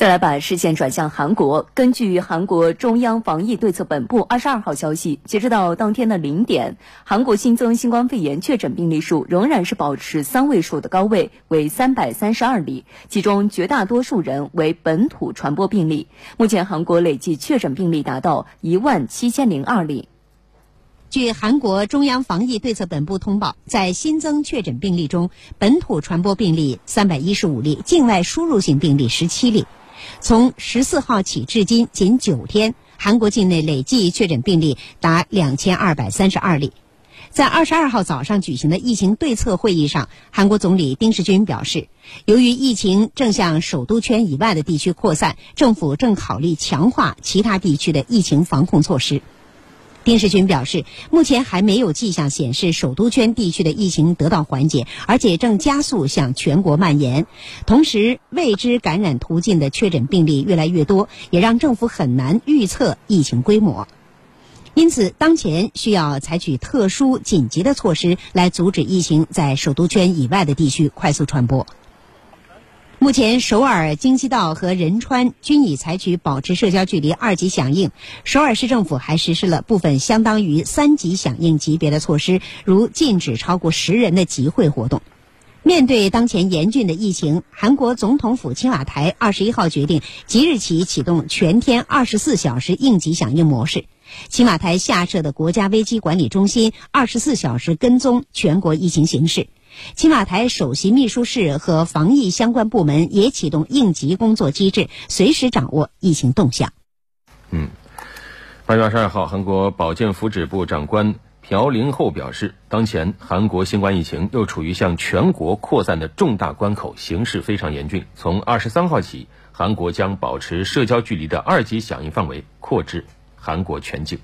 再来把视线转向韩国。根据韩国中央防疫对策本部二十二号消息，截止到当天的零点，韩国新增新冠肺炎确诊病例数仍然是保持三位数的高位，为三百三十二例，其中绝大多数人为本土传播病例。目前韩国累计确诊病例达到一万七千零二例。据韩国中央防疫对策本部通报，在新增确诊病例中，本土传播病例三百一十五例，境外输入性病例十七例。从十四号起至今仅九天，韩国境内累计确诊病例达两千二百三十二例。在二十二号早上举行的疫情对策会议上，韩国总理丁世军表示，由于疫情正向首都圈以外的地区扩散，政府正考虑强化其他地区的疫情防控措施。丁世军表示，目前还没有迹象显示首都圈地区的疫情得到缓解，而且正加速向全国蔓延。同时，未知感染途径的确诊病例越来越多，也让政府很难预测疫情规模。因此，当前需要采取特殊紧急的措施来阻止疫情在首都圈以外的地区快速传播。目前，首尔、京畿道和仁川均已采取保持社交距离二级响应。首尔市政府还实施了部分相当于三级响应级别的措施，如禁止超过十人的集会活动。面对当前严峻的疫情，韩国总统府青瓦台二十一号决定，即日起启动全天二十四小时应急响应模式。青瓦台下设的国家危机管理中心二十四小时跟踪全国疫情形势。青瓦台首席秘书室和防疫相关部门也启动应急工作机制，随时掌握疫情动向。嗯，八月二十二号，韩国保健福祉部长官朴林厚表示，当前韩国新冠疫情又处于向全国扩散的重大关口，形势非常严峻。从二十三号起，韩国将保持社交距离的二级响应范围扩至韩国全境。